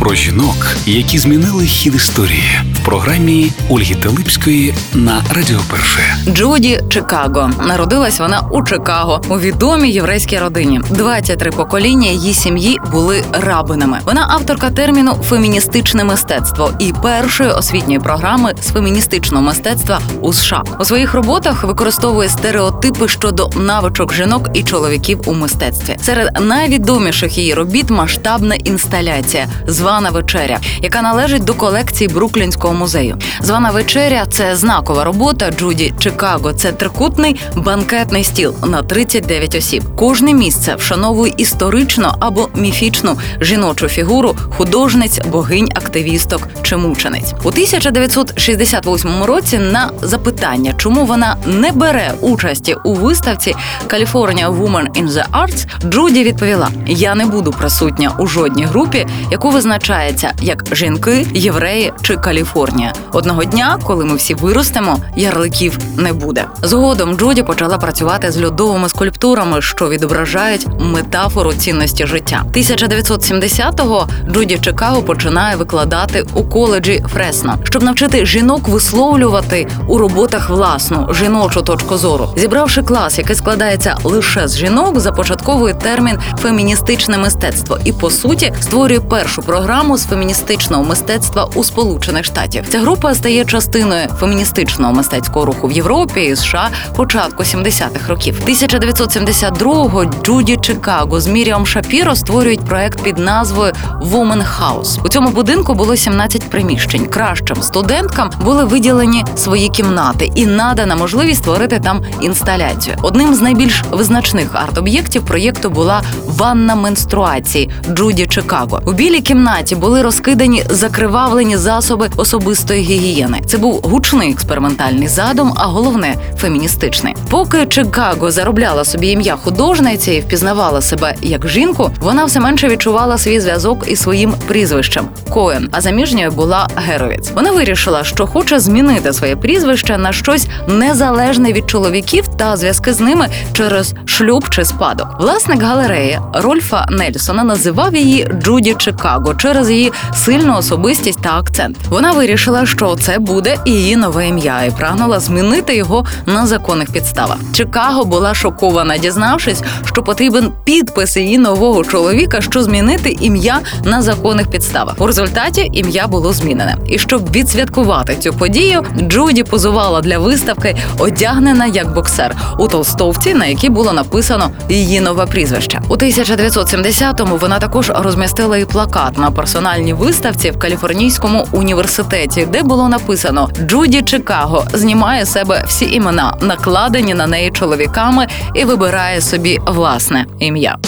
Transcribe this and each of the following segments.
Про жінок, які змінили хід історії в програмі Ольги Телипської на Радіо Перше. Джуді Чикаго народилась вона у Чикаго у відомій єврейській родині. 23 покоління її сім'ї були рабинами. Вона авторка терміну феміністичне мистецтво і першої освітньої програми з феміністичного мистецтва у США. У своїх роботах використовує стереотипи щодо навичок жінок і чоловіків у мистецтві. Серед найвідоміших її робіт масштабна інсталяція Звана вечеря, яка належить до колекції Бруклінського музею. Звана вечеря це знакова робота Джуді Чикаго. Це трикутний банкетний стіл на 39 осіб. Кожне місце вшановує історично або міфічну жіночу фігуру художниць, богинь, активісток чи мучениць. У 1968 році на запитання, чому вона не бере участі у виставці California Woman in the Arts, Джуді відповіла: Я не буду присутня у жодній групі, яку визначається як жінки, євреї чи Каліфорнія. Одного дня, коли ми всі виростемо, ярликів не буде. Згодом Джуді почала працювати з льодовими скульптурами, що відображають метафору цінності життя. 1970-го Джуді Чикаго починає викладати у коледжі Фресно, щоб навчити жінок висловлювати у роботах власну жіночу точку зору. Зібравши клас, який складається лише з жінок, започатковує термін феміністичне мистецтво і по суті створює першу програму з феміністичного мистецтва у Сполучених Штатів. Ця група стає частиною феміністичного мистецького руху в Європі і США початку 70-х років. 1972-го Джуді Чикаго з Міріам Шапіро створюють проект під назвою Woman House. У цьому будинку було 17 приміщень. Кращим студенткам були виділені свої кімнати і надана можливість створити там інсталяцію. Одним з найбільш визначних арт-об'єктів проєкту була ванна менструації Джуді Чикаго. У білій кімнаті були розкидані закривавлені засоби особистої гігієни. Це був гучний експериментальний задум, а головне феміністичний. Поки Чикаго заробляла собі ім'я художниці і впізнавала себе як жінку, вона все менше відчувала свій зв'язок із своїм прізвищем Коен, а заміжньою була Геровіц. Вона вирішила, що хоче змінити своє прізвище на щось незалежне від чоловіків та зв'язки з ними через шлюб чи спадок. Власник галереї Рольфа Нельсона називав її Джуді Чикаго через її сильну особистість та акцент. Вона вирішила, що це буде її нове ім'я, і прагнула змінити його на законних підставах. Чикаго була шокована, дізнавшись, що потрібен підпис її нового чоловіка, що змінити ім'я на законних підставах. У результаті ім'я було змінене. І щоб відсвяткувати цю подію, Джуді позувала для виставки, одягнена як боксер у толстовці, на якій було написано її нове прізвище. У 1970-му вона також розмістила і плакат на персональній виставці в Каліфорнійському університеті, де було написано Джуді Чикаго знімає себе всі імена, накладені на неї чоловіками, і вибирає собі власне ім'я.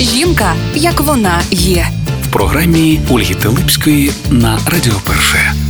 Жінка, як вона є. В програмі Ольги Телипської на Радіо Перше.